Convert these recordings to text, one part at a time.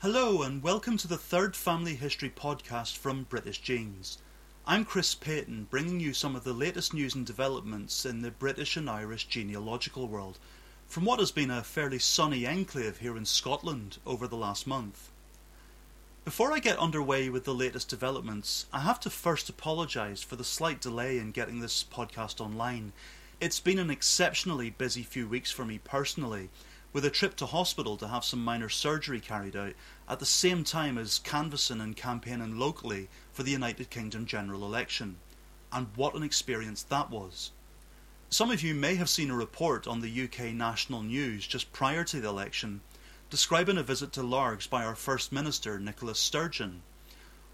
Hello, and welcome to the third family history podcast from British Genes. I'm Chris Paton, bringing you some of the latest news and developments in the British and Irish genealogical world from what has been a fairly sunny enclave here in Scotland over the last month. Before I get underway with the latest developments, I have to first apologise for the slight delay in getting this podcast online. It's been an exceptionally busy few weeks for me personally with a trip to hospital to have some minor surgery carried out at the same time as canvassing and campaigning locally for the United Kingdom general election. And what an experience that was! Some of you may have seen a report on the UK national news just prior to the election describing a visit to Largs by our First Minister Nicola Sturgeon.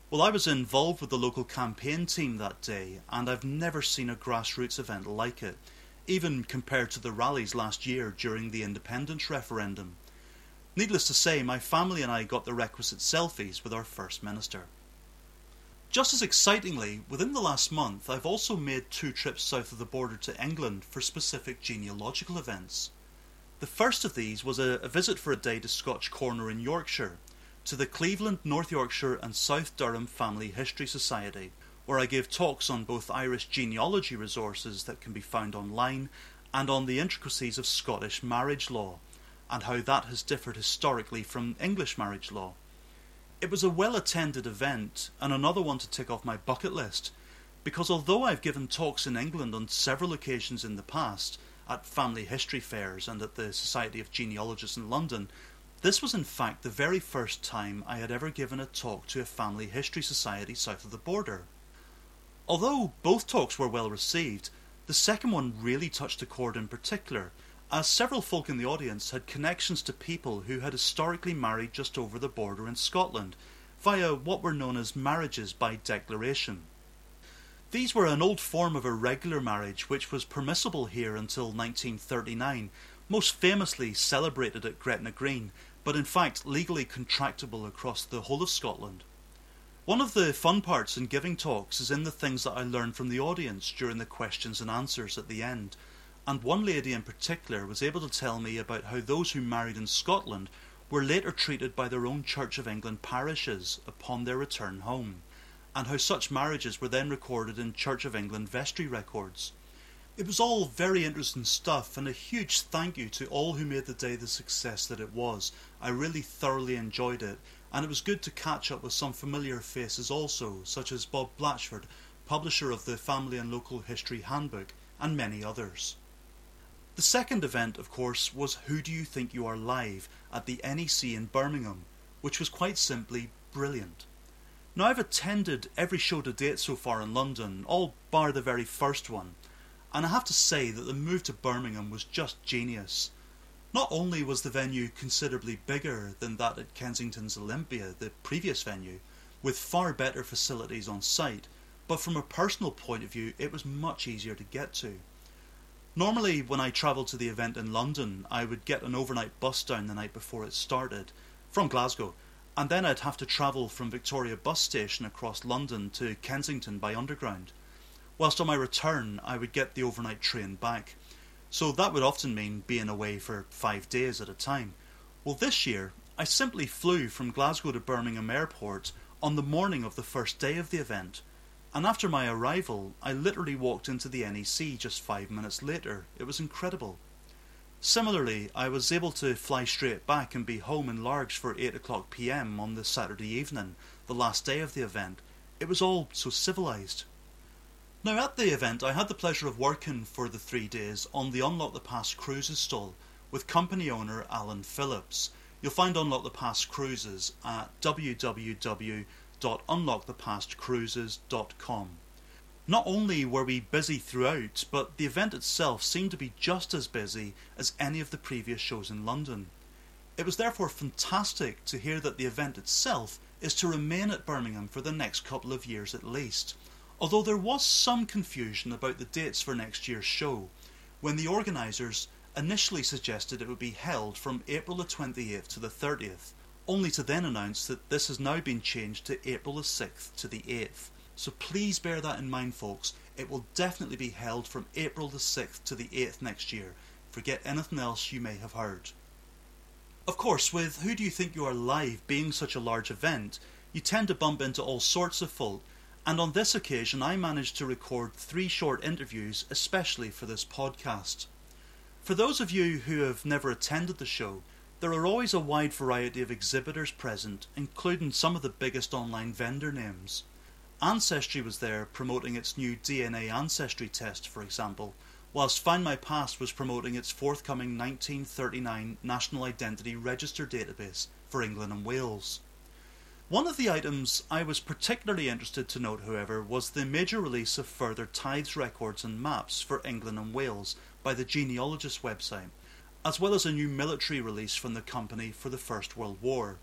Well, I was involved with the local campaign team that day, and I've never seen a grassroots event like it even compared to the rallies last year during the independence referendum. Needless to say, my family and I got the requisite selfies with our First Minister. Just as excitingly, within the last month, I've also made two trips south of the border to England for specific genealogical events. The first of these was a, a visit for a day to Scotch Corner in Yorkshire, to the Cleveland, North Yorkshire, and South Durham Family History Society, where I give talks on both Irish genealogy resources that can be found online and on the intricacies of Scottish marriage law and how that has differed historically from English marriage law. It was a well attended event and another one to tick off my bucket list because although I've given talks in England on several occasions in the past, at family history fairs and at the Society of Genealogists in London, this was in fact the very first time I had ever given a talk to a family history society south of the border. Although both talks were well received, the second one really touched a chord in particular, as several folk in the audience had connections to people who had historically married just over the border in Scotland, via what were known as marriages by declaration. These were an old form of irregular marriage which was permissible here until 1939, most famously celebrated at Gretna Green, but in fact legally contractable across the whole of Scotland. One of the fun parts in giving talks is in the things that I learn from the audience during the questions and answers at the end. And one lady in particular was able to tell me about how those who married in Scotland were later treated by their own Church of England parishes upon their return home, and how such marriages were then recorded in Church of England vestry records. It was all very interesting stuff, and a huge thank you to all who made the day the success that it was. I really thoroughly enjoyed it, and it was good to catch up with some familiar faces also, such as Bob Blatchford, publisher of the Family and Local History Handbook, and many others. The second event, of course, was Who Do You Think You Are Live at the NEC in Birmingham, which was quite simply brilliant. Now, I've attended every show to date so far in London, all bar the very first one, and I have to say that the move to Birmingham was just genius. Not only was the venue considerably bigger than that at Kensington's Olympia, the previous venue, with far better facilities on site, but from a personal point of view, it was much easier to get to. Normally, when I travelled to the event in London, I would get an overnight bus down the night before it started, from Glasgow, and then I'd have to travel from Victoria bus station across London to Kensington by underground. Whilst on my return, I would get the overnight train back. So that would often mean being away for five days at a time. Well, this year, I simply flew from Glasgow to Birmingham Airport on the morning of the first day of the event, and after my arrival, I literally walked into the NEC just five minutes later. It was incredible. Similarly, I was able to fly straight back and be home in Largs for 8 o'clock pm on the Saturday evening, the last day of the event. It was all so civilised. Now, at the event, I had the pleasure of working for the three days on the Unlock the Past cruises stall with company owner Alan Phillips. You'll find Unlock the Past cruises at www.unlockthepastcruises.com. Not only were we busy throughout, but the event itself seemed to be just as busy as any of the previous shows in London. It was therefore fantastic to hear that the event itself is to remain at Birmingham for the next couple of years at least although there was some confusion about the dates for next year's show, when the organisers initially suggested it would be held from April the 28th to the 30th, only to then announce that this has now been changed to April the 6th to the 8th. So please bear that in mind, folks. It will definitely be held from April the 6th to the 8th next year. Forget anything else you may have heard. Of course, with Who Do You Think You Are Live being such a large event, you tend to bump into all sorts of folk, and on this occasion I managed to record three short interviews especially for this podcast. For those of you who have never attended the show, there are always a wide variety of exhibitors present, including some of the biggest online vendor names. Ancestry was there promoting its new DNA ancestry test, for example, whilst Find My Past was promoting its forthcoming 1939 National Identity Register database for England and Wales. One of the items I was particularly interested to note, however, was the major release of further tithes records and maps for England and Wales by the Genealogist website, as well as a new military release from the company for the First World War.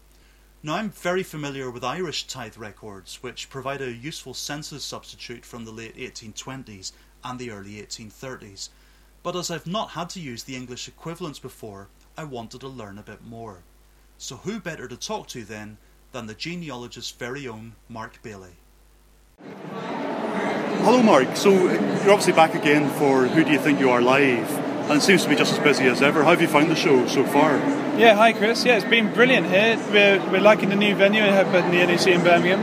Now, I'm very familiar with Irish tithe records, which provide a useful census substitute from the late 1820s and the early 1830s, but as I've not had to use the English equivalents before, I wanted to learn a bit more. So, who better to talk to then than the genealogist's very own Mark Bailey? Hello, Mark. So, you're obviously back again for Who Do You Think You Are Live, and it seems to be just as busy as ever. How have you found the show so far? Yeah, hi Chris. Yeah, it's been brilliant here. We're, we're liking the new venue at the NEC in Birmingham.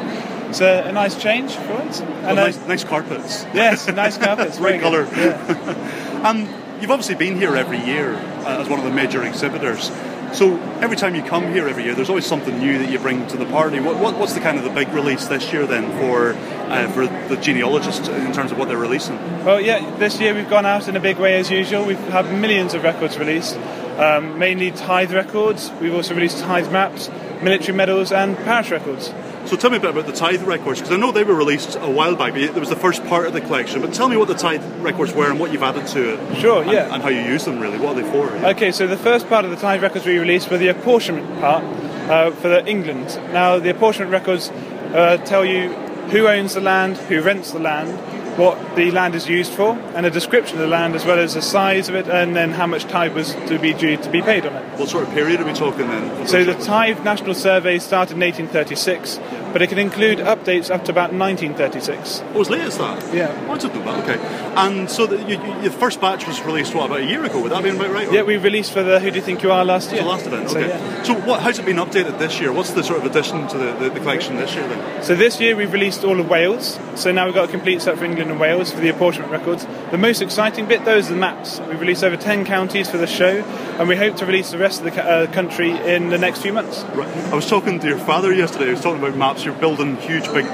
It's a, a, nice change for us. And well, nice, nice, carpets. Yes, nice carpets. Great colour. Yeah. um, you've obviously been here every year uh, as one of the major exhibitors. So every time you come here every year, there's always something new that you bring to the party. What, what, what's the kind of the big release this year then for uh, for the genealogists in terms of what they're releasing? Well, yeah, this year we've gone out in a big way as usual. We've had millions of records released, um, mainly tithe records. We've also released tithe maps, military medals, and parish records. So tell me a bit about the tithe records because I know they were released a while back. But it was the first part of the collection. But tell me what the tithe records were and what you've added to it. Sure, and, yeah. And how you use them really. What are they for? Yeah? Okay, so the first part of the tithe records we released were the apportionment part uh, for the England. Now the apportionment records uh, tell you who owns the land, who rents the land, what the land is used for, and a description of the land as well as the size of it, and then how much tithe was to be due to be paid on it. What sort of period are we talking then? So the tithe national survey started in 1836, but it can include updates up to about 1936. Oh, as late as that? Yeah. Oh, I didn't know that. Okay. And so the, you, you, the first batch was released what about a year ago? Would that be about right? Or? Yeah, we released for the Who Do You Think You Are last year. The last event. Okay. So, yeah. so what? How's it been updated this year? What's the sort of addition to the, the, the collection this year then? So this year we've released all of Wales. So now we've got a complete set for England and Wales for the apportionment records. The most exciting bit though is the maps. We've released over 10 counties for the show, and we hope to release the rest of the uh, country in the next few months. Right. I was talking to your father yesterday. He was talking about maps. You're building huge, big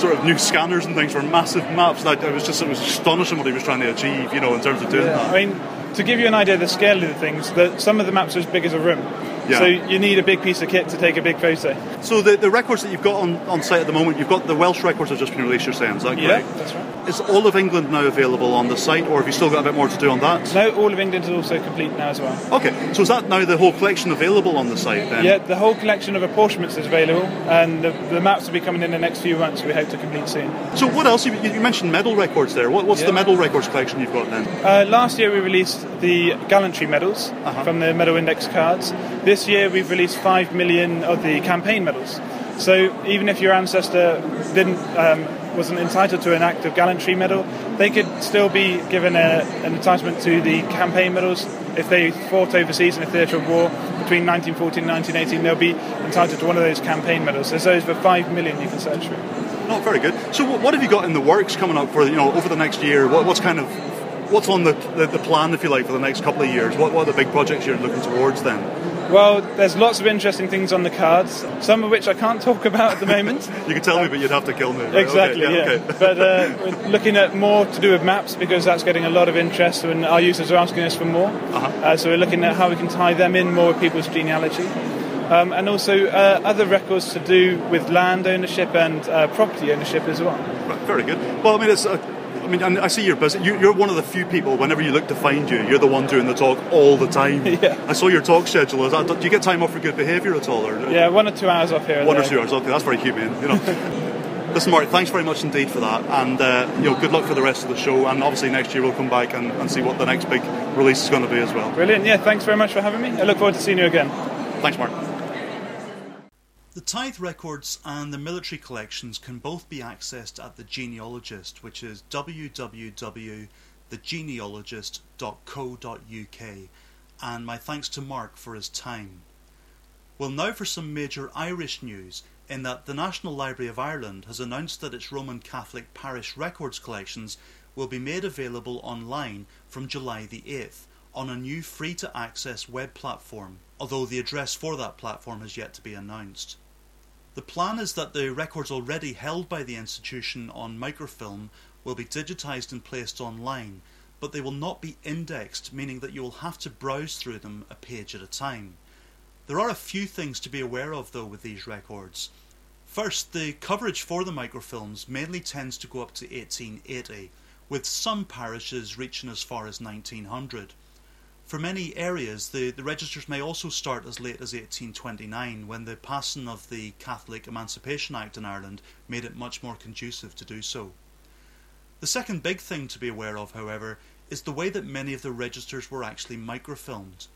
sort of new scanners and things for massive maps. I, I was just it was astonishing what he was trying to achieve, you know, in terms of doing yeah. that. I mean, to give you an idea of the scale of the things, that some of the maps are as big as a room. Yeah. So you need a big piece of kit to take a big photo. So the, the records that you've got on, on site at the moment, you've got the Welsh records have just been released, you're saying, is that correct? Yeah, that's right. Is all of England now available on the site, or have you still got a bit more to do on that? No, all of England is also complete now as well. Okay, so is that now the whole collection available on the site then? Yeah, the whole collection of apportionments is available, and the, the maps will be coming in the next few months. We hope to complete soon. So what else? You, you mentioned medal records there. What, what's yeah. the medal records collection you've got then? Uh, last year we released the gallantry medals uh-huh. from the medal index cards. This year we've released five million of the campaign medals. So even if your ancestor didn't um, wasn't entitled to an act of gallantry medal, they could still be given a, an entitlement to the campaign medals if they fought overseas in a theatre of war between 1914 and 1918. They'll be entitled to one of those campaign medals. There's over five million you can search for. Not very good. So what have you got in the works coming up for you know over the next year? What, what's kind of what's on the, the, the plan, if you like, for the next couple of years? What, what are the big projects you're looking towards then? Well, there's lots of interesting things on the cards, some of which I can't talk about at the moment. you can tell me, but you'd have to kill me. Right? Exactly, okay, yeah. yeah. Okay. but uh, we're looking at more to do with maps because that's getting a lot of interest, and our users are asking us for more. Uh-huh. Uh, so we're looking at how we can tie them in more with people's genealogy. Um, and also uh, other records to do with land ownership and uh, property ownership as well. Right, very good. Well, I mean, it's uh, I mean, I see you're busy. You're one of the few people. Whenever you look to find you, you're the one doing the talk all the time. yeah. I saw your talk schedule. That, do you get time off for good behaviour at all? Or? Yeah, one or two hours off here. One or two hours. Okay, that's very humane. You know. Listen, Mark, thanks very much indeed for that, and uh, you know, good luck for the rest of the show. And obviously, next year we'll come back and, and see what the next big release is going to be as well. Brilliant. Yeah, thanks very much for having me. I look forward to seeing you again. Thanks, Mark. The tithe records and the military collections can both be accessed at the Genealogist, which is www.thegenealogist.co.uk, and my thanks to Mark for his time. Well, now for some major Irish news, in that the National Library of Ireland has announced that its Roman Catholic parish records collections will be made available online from July the 8th on a new free to access web platform, although the address for that platform has yet to be announced. The plan is that the records already held by the institution on microfilm will be digitised and placed online, but they will not be indexed, meaning that you will have to browse through them a page at a time. There are a few things to be aware of though with these records. First, the coverage for the microfilms mainly tends to go up to 1880, with some parishes reaching as far as 1900. For many areas, the, the registers may also start as late as 1829, when the passing of the Catholic Emancipation Act in Ireland made it much more conducive to do so. The second big thing to be aware of, however, is the way that many of the registers were actually microfilmed.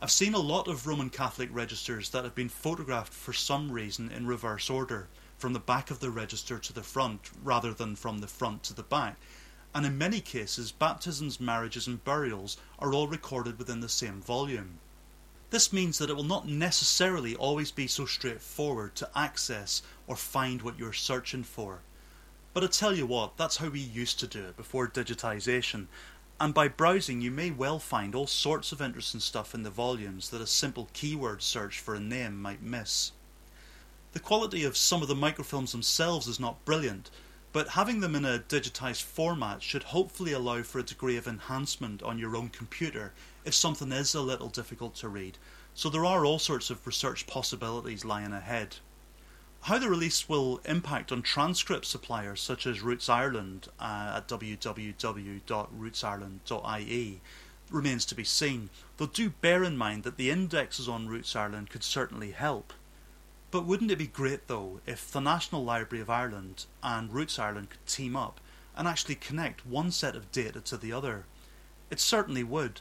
I've seen a lot of Roman Catholic registers that have been photographed for some reason in reverse order, from the back of the register to the front, rather than from the front to the back, and in many cases, baptisms, marriages, and burials are all recorded within the same volume. This means that it will not necessarily always be so straightforward to access or find what you're searching for. But I tell you what, that's how we used to do it before digitisation, and by browsing you may well find all sorts of interesting stuff in the volumes that a simple keyword search for a name might miss. The quality of some of the microfilms themselves is not brilliant, but having them in a digitized format should hopefully allow for a degree of enhancement on your own computer if something is a little difficult to read, so there are all sorts of research possibilities lying ahead. How the release will impact on transcript suppliers such as Roots Ireland uh, at www.rootsireland.ie remains to be seen, though do bear in mind that the indexes on Roots Ireland could certainly help. But wouldn't it be great though if the National Library of Ireland and Roots Ireland could team up and actually connect one set of data to the other? It certainly would,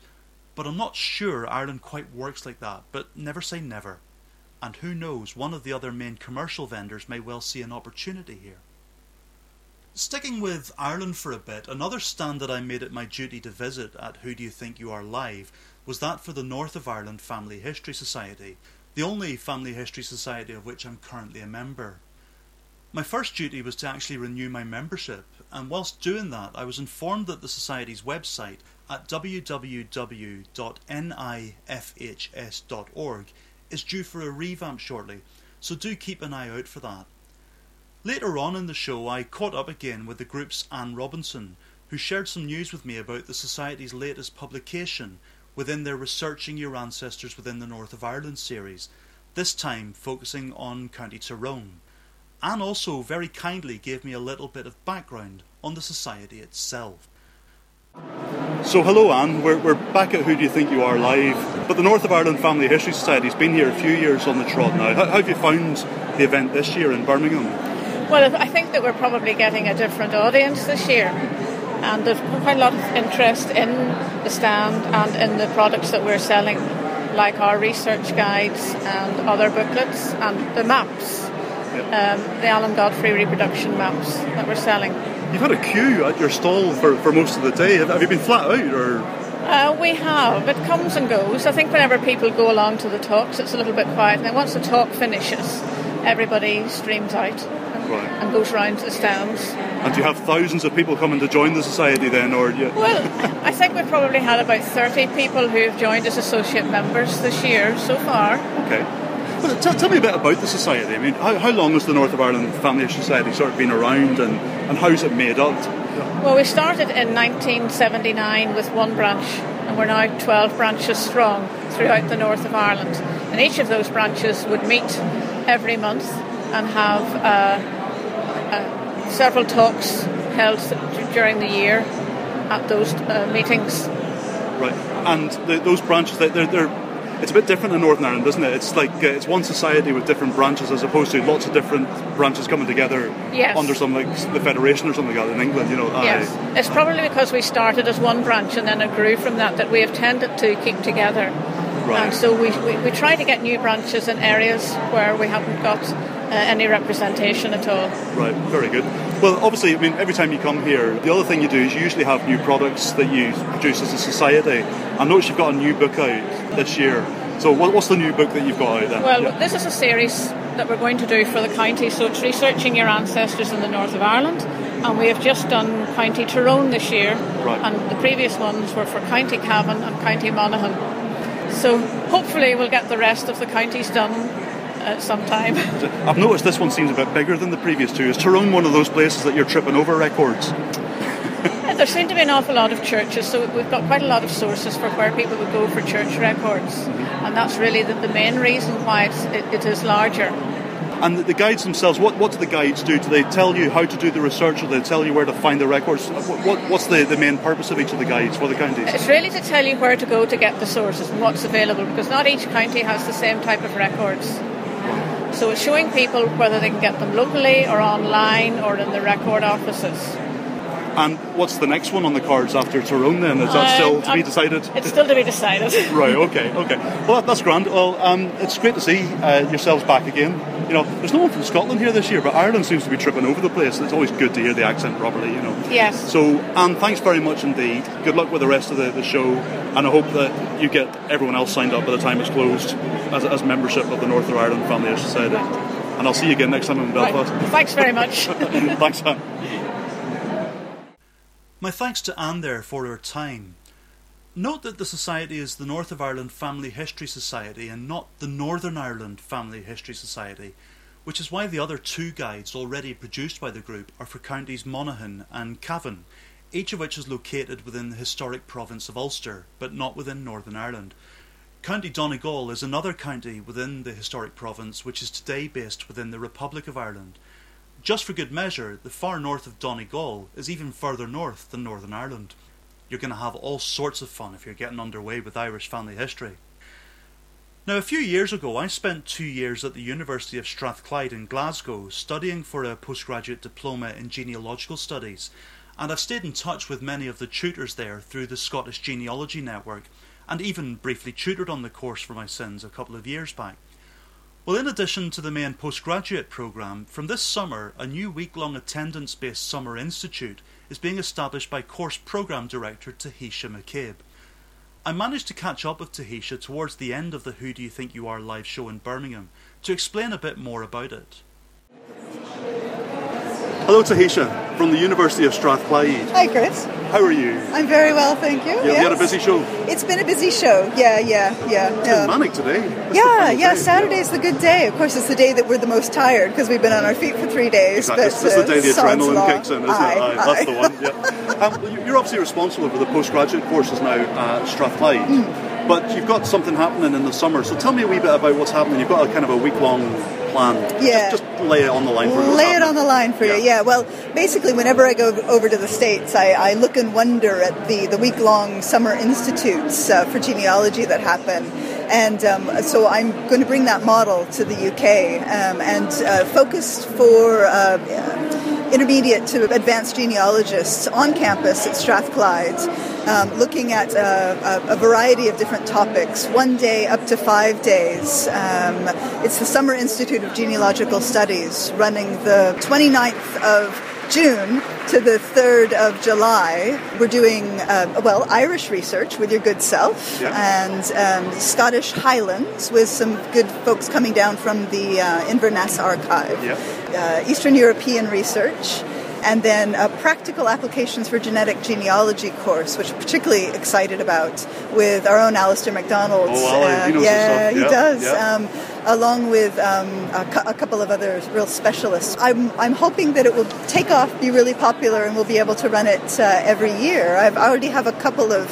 but I'm not sure Ireland quite works like that, but never say never and who knows, one of the other main commercial vendors may well see an opportunity here. Sticking with Ireland for a bit, another stand that I made it my duty to visit at Who Do You Think You Are Live was that for the North of Ireland Family History Society, the only family history society of which I'm currently a member. My first duty was to actually renew my membership, and whilst doing that, I was informed that the Society's website at www.nifhs.org is due for a revamp shortly, so do keep an eye out for that. Later on in the show, I caught up again with the group's Anne Robinson, who shared some news with me about the Society's latest publication within their Researching Your Ancestors Within the North of Ireland series, this time focusing on County Tyrone. Anne also very kindly gave me a little bit of background on the Society itself. So, hello, Anne. We're, we're back at Who Do You Think You Are live. But the North of Ireland Family History Society's been here a few years on the trot now. How, how have you found the event this year in Birmingham? Well, I think that we're probably getting a different audience this year. And there's quite a lot of interest in the stand and in the products that we're selling, like our research guides and other booklets and the maps, um, the Alan Godfrey reproduction maps that we're selling. You've had a queue at your stall for, for most of the day. Have, have you been flat out or? Uh, we have. It comes and goes. I think whenever people go along to the talks, it's a little bit quiet. And then once the talk finishes, everybody streams out right. and goes round to the stands. And do you have thousands of people coming to join the society then, or you... Well, I think we've probably had about thirty people who've joined as associate members this year so far. Okay. Well, t- tell me a bit about the society. I mean, how, how long has the North of Ireland Family Society sort of been around, and, and how's it made up? Well, we started in 1979 with one branch, and we're now 12 branches strong throughout the north of Ireland. And each of those branches would meet every month and have uh, uh, several talks held during the year at those uh, meetings. Right, and the, those branches, they're, they're it's a bit different in Northern Ireland, isn't it? It's like uh, it's one society with different branches as opposed to lots of different branches coming together yes. under some like the federation or something like that in England. You know, yes, Aye. it's probably because we started as one branch and then it grew from that that we have tended to keep together. Right. And so we, we, we try to get new branches in areas where we haven't got uh, any representation at all. Right, very good. Well, obviously, I mean, every time you come here, the other thing you do is you usually have new products that you produce as a society. I notice you've got a new book out this year So, what, what's the new book that you've got out there? Well, yeah. this is a series that we're going to do for the county, so it's researching your ancestors in the north of Ireland. And we have just done County Tyrone this year, right. and the previous ones were for County Cavan and County Monaghan. So hopefully we'll get the rest of the counties done at some time. I've noticed this one seems a bit bigger than the previous two. Is Tyrone one of those places that you're tripping over records? there seem to be an awful lot of churches, so we've got quite a lot of sources for where people would go for church records, mm-hmm. and that's really the, the main reason why it, it is larger. And the guides themselves, what, what do the guides do? Do they tell you how to do the research or do they tell you where to find the records? What, what, what's the, the main purpose of each of the guides for the counties? It's really to tell you where to go to get the sources and what's available because not each county has the same type of records. So it's showing people whether they can get them locally or online or in the record offices. And what's the next one on the cards after Tyrone then? Is that still to be decided? It's still to be decided. right, okay, okay. Well, that's grand. Well, um, it's great to see uh, yourselves back again. You know, there's no one from Scotland here this year, but Ireland seems to be tripping over the place. It's always good to hear the accent properly, you know. Yes. So, Anne, thanks very much indeed. Good luck with the rest of the, the show, and I hope that you get everyone else signed up by the time it's closed as, as membership of the North of Ireland Family Society. And I'll see you again next time in Belfast. Right. Thanks very much. thanks, Anne. My thanks to Anne there for her time. Note that the Society is the North of Ireland Family History Society and not the Northern Ireland Family History Society, which is why the other two guides already produced by the group are for counties Monaghan and Cavan, each of which is located within the historic province of Ulster, but not within Northern Ireland. County Donegal is another county within the historic province which is today based within the Republic of Ireland just for good measure, the far north of Donegal is even further north than Northern Ireland. You're going to have all sorts of fun if you're getting underway with Irish family history. Now, a few years ago, I spent two years at the University of Strathclyde in Glasgow studying for a postgraduate diploma in genealogical studies, and I've stayed in touch with many of the tutors there through the Scottish Genealogy Network, and even briefly tutored on the course for my sins a couple of years back. Well, in addition to the main postgraduate programme, from this summer, a new week long attendance based summer institute is being established by course programme director Tahitia McCabe. I managed to catch up with Tahitia towards the end of the Who Do You Think You Are live show in Birmingham to explain a bit more about it. Hello, Tahitia, from the University of Strathclyde. Hi, Chris. How are you? I'm very well, thank you. Yeah, yes. you had a busy show. It's been a busy show. Yeah, yeah, yeah. It's yeah. manic today. yeah, yeah. Day. Saturday's the good day. Of course, it's the day that we're the most tired because we've been on our feet for three days. Exactly. But, this, is the day the adrenaline long. kicks in, isn't aye, it? Aye, aye. That's the one. Yeah. um, you're obviously responsible for the postgraduate courses now at Strathclyde. Mm. But you've got something happening in the summer, so tell me a wee bit about what's happening. You've got a kind of a week long plan. Yeah. Just, just, lay it on the line for Lay it on the line for yeah. you, yeah. Well, basically, whenever I go over to the States, I, I look and wonder at the, the week long summer institutes uh, for genealogy that happen. And um, so I'm going to bring that model to the UK um, and uh, focused for uh, intermediate to advanced genealogists on campus at Strathclyde um, looking at a, a, variety of different topics, one day up to five days. Um, it's the Summer Institute of Genealogical Studies running the 29th of June to the 3rd of July. We're doing, uh, well, Irish research with your good self yeah. and um, Scottish Highlands with some good folks coming down from the uh, Inverness archive. Yeah. Uh, Eastern European research and then a practical applications for genetic genealogy course, which I'm particularly excited about with our own Alistair MacDonald. Oh, well, uh, he yeah, he does. Yeah. Um, along with um, a, cu- a, couple of other real specialists. I'm, I'm hoping that it will take off, be really popular, and we'll be able to run it uh, every year. I've, I already have a couple of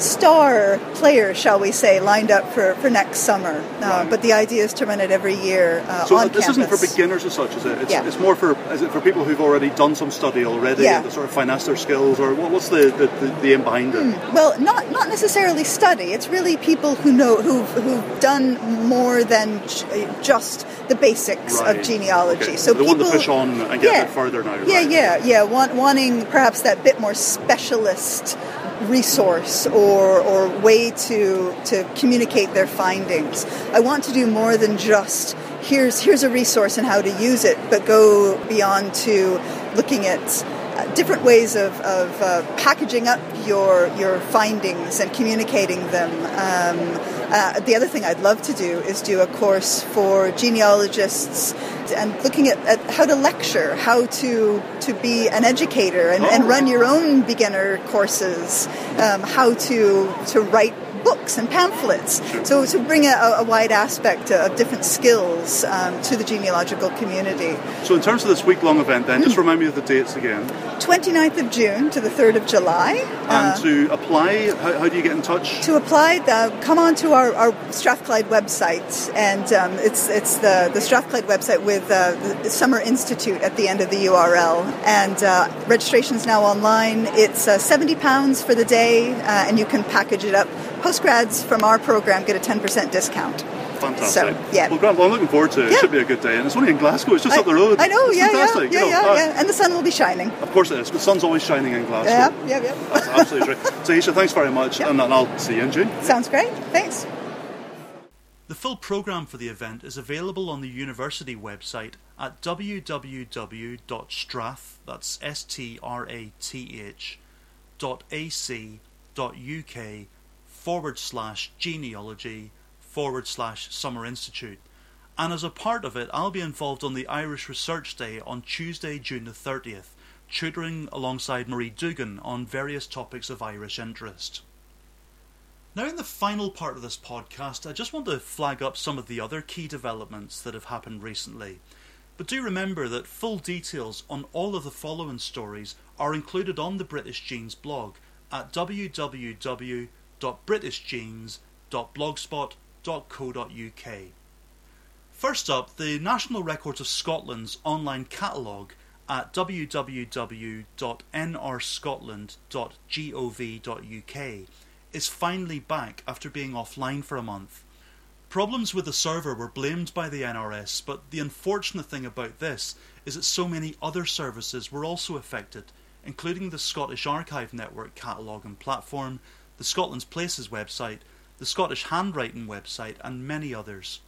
star players, shall we say, lined up for, for next summer. Uh, right. But the idea is to run it every year uh, so on this campus. isn't for beginners as such, is it? It's, yeah. it's more for is it for people who've already done some study already yeah. and to sort of finesse their skills, or what's the, the, the, the aim behind it? Hmm. Well, not not necessarily study. It's really people who know who've, who've done more than just the basics right. of genealogy. Okay. So they people, want to push on and get yeah, a bit further now. Yeah, right? yeah, yeah. Want, wanting perhaps that bit more specialist resource or, or way to, to communicate their findings. I want to do more than just here's, here's a resource and how to use it, but go beyond to looking at uh, different ways of, of uh, packaging up your, your findings and communicating them. Um, Uh, the other thing I'd love to do is do a course for genealogists and looking at, at how to lecture, how to to be an educator and, oh. and run your own beginner courses, um, how to to write books and pamphlets. So to bring a, a wide aspect of different skills um, to the genealogical community. So in terms of this week-long event then, just hmm. remind me of the dates again. 29th of June to the 3rd of July. And uh, to apply, how, how, do you get in touch? To apply, uh, come on to our, our Strathclyde website, and um, it's it's the, the Strathclyde website with uh, the Summer Institute at the end of the URL. And uh, registration is now online. It's uh, £70 for the day, uh, and you can package it up postgrads from our program get a 10% discount. Fantastic. So, yeah. Well, Grant, well, I'm looking forward to it. Yeah. It should be a good day. And it's only in Glasgow, it's just I, up the road. I know, it's yeah, fantastic. yeah, yeah, yeah, yeah, And the sun will be shining. Of course it is. The sun's always shining in Glasgow. Yeah, yeah, yeah. That's absolutely right. So, Isha, thanks very much. Yeah. And I'll see you in June. Sounds great. Thanks. The full programme for the event is available on the university website at www.strath, that's S-T-R-A-T-H, dot A-C dot UK forward slash genealogy forward slash Summer Institute. And as a part of it, I'll be involved on the Irish Research Day on Tuesday, June the 30th, tutoring alongside Marie Dugan on various topics of Irish interest. Now, in the final part of this podcast, I just want to flag up some of the other key developments that have happened recently. But do remember that full details on all of the following stories are included on the British Genes blog at www www.britishgenes.blogspot.co.uk. First up, the National Records of Scotland's online catalogue at www.nrscotland.gov.uk is finally back after being offline for a month. Problems with the server were blamed by the NRS, but the unfortunate thing about this is that so many other services were also affected, including the Scottish Archive Network catalogue and platform, the Scotland's Places website, the Scottish Handwriting website, and many others.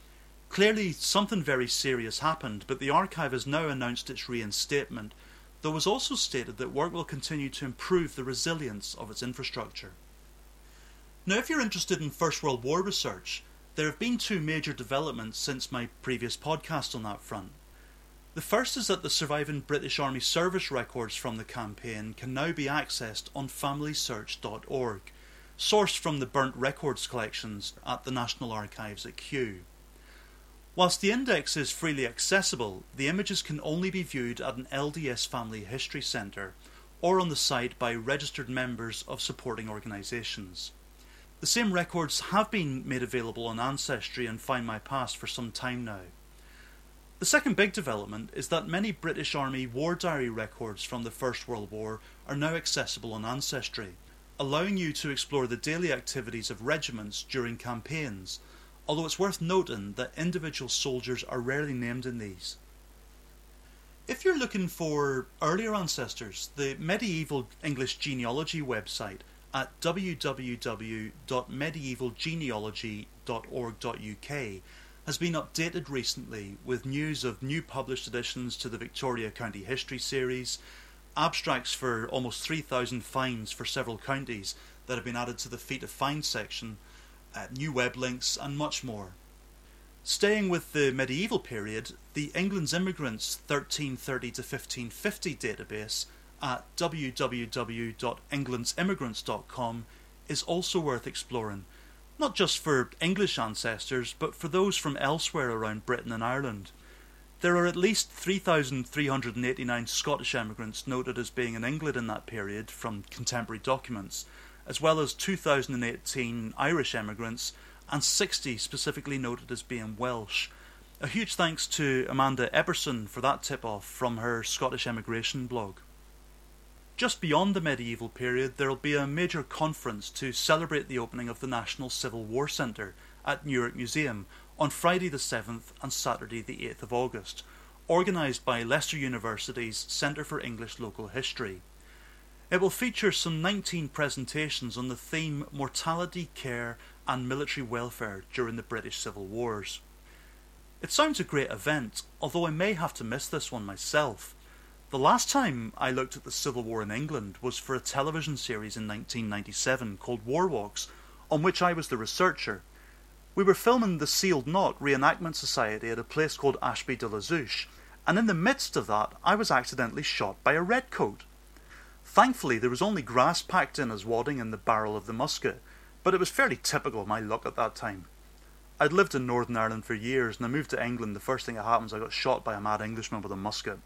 Clearly, something very serious happened, but the archive has now announced its reinstatement, though it was also stated that work will continue to improve the resilience of its infrastructure. Now, if you're interested in First World War research, there have been two major developments since my previous podcast on that front. The first is that the surviving British Army service records from the campaign can now be accessed on familysearch.org sourced from the burnt records collections at the National Archives at Kew. Whilst the index is freely accessible, the images can only be viewed at an LDS Family History Centre or on the site by registered members of supporting organisations. The same records have been made available on Ancestry and Find My Past for some time now. The second big development is that many British Army war diary records from the First World War are now accessible on Ancestry allowing you to explore the daily activities of regiments during campaigns, although it's worth noting that individual soldiers are rarely named in these. If you're looking for earlier ancestors, the Medieval English Genealogy website at www.medievalgenealogy.org.uk has been updated recently with news of new published additions to the Victoria County History series, abstracts for almost 3,000 fines for several counties that have been added to the Feet of Fines section, uh, new web links, and much more. Staying with the medieval period, the England's Immigrants 1330 to 1550 database at www.englandsimmigrants.com is also worth exploring, not just for English ancestors, but for those from elsewhere around Britain and Ireland. There are at least 3,389 Scottish emigrants noted as being in England in that period from contemporary documents, as well as 2,018 Irish emigrants and 60 specifically noted as being Welsh. A huge thanks to Amanda Epperson for that tip off from her Scottish emigration blog. Just beyond the medieval period, there will be a major conference to celebrate the opening of the National Civil War Centre at Newark Museum on Friday the 7th and Saturday the 8th of August, organised by Leicester University's Centre for English Local History. It will feature some 19 presentations on the theme Mortality, Care and Military Welfare during the British Civil Wars. It sounds a great event, although I may have to miss this one myself. The last time I looked at the Civil War in England was for a television series in 1997 called War Walks, on which I was the researcher We were filming the Sealed Knot Reenactment Society at a place called Ashby de la Zouch, and in the midst of that, I was accidentally shot by a redcoat. Thankfully, there was only grass packed in as wadding in the barrel of the musket, but it was fairly typical of my luck at that time. I'd lived in Northern Ireland for years, and I moved to England. The first thing that happens, I got shot by a mad Englishman with a musket.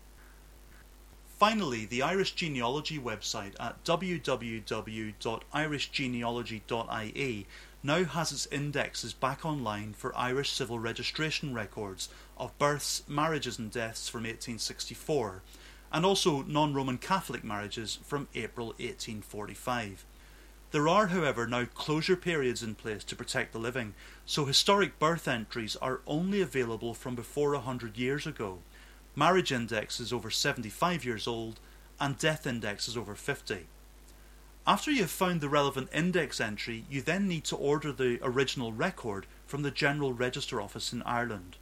Finally, the Irish Genealogy website at www.irishgenealogy.ie now has its indexes back online for Irish civil registration records of births, marriages, and deaths from 1864, and also non Roman Catholic marriages from April 1845. There are, however, now closure periods in place to protect the living, so historic birth entries are only available from before a hundred years ago marriage index is over 75 years old, and death index is over 50. After you have found the relevant index entry, you then need to order the original record from the General Register Office in Ireland.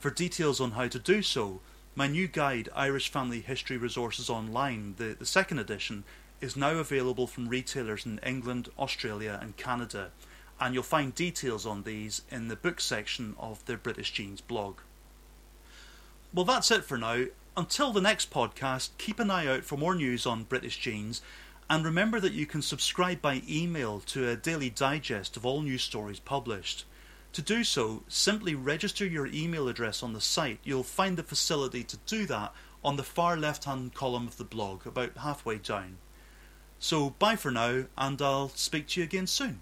For details on how to do so, my new guide, Irish Family History Resources Online, the, the second edition, is now available from retailers in England, Australia, and Canada, and you'll find details on these in the book section of the British Genes blog. Well, that's it for now. Until the next podcast, keep an eye out for more news on British genes, and remember that you can subscribe by email to a daily digest of all news stories published. To do so, simply register your email address on the site. You'll find the facility to do that on the far left hand column of the blog, about halfway down. So, bye for now, and I'll speak to you again soon.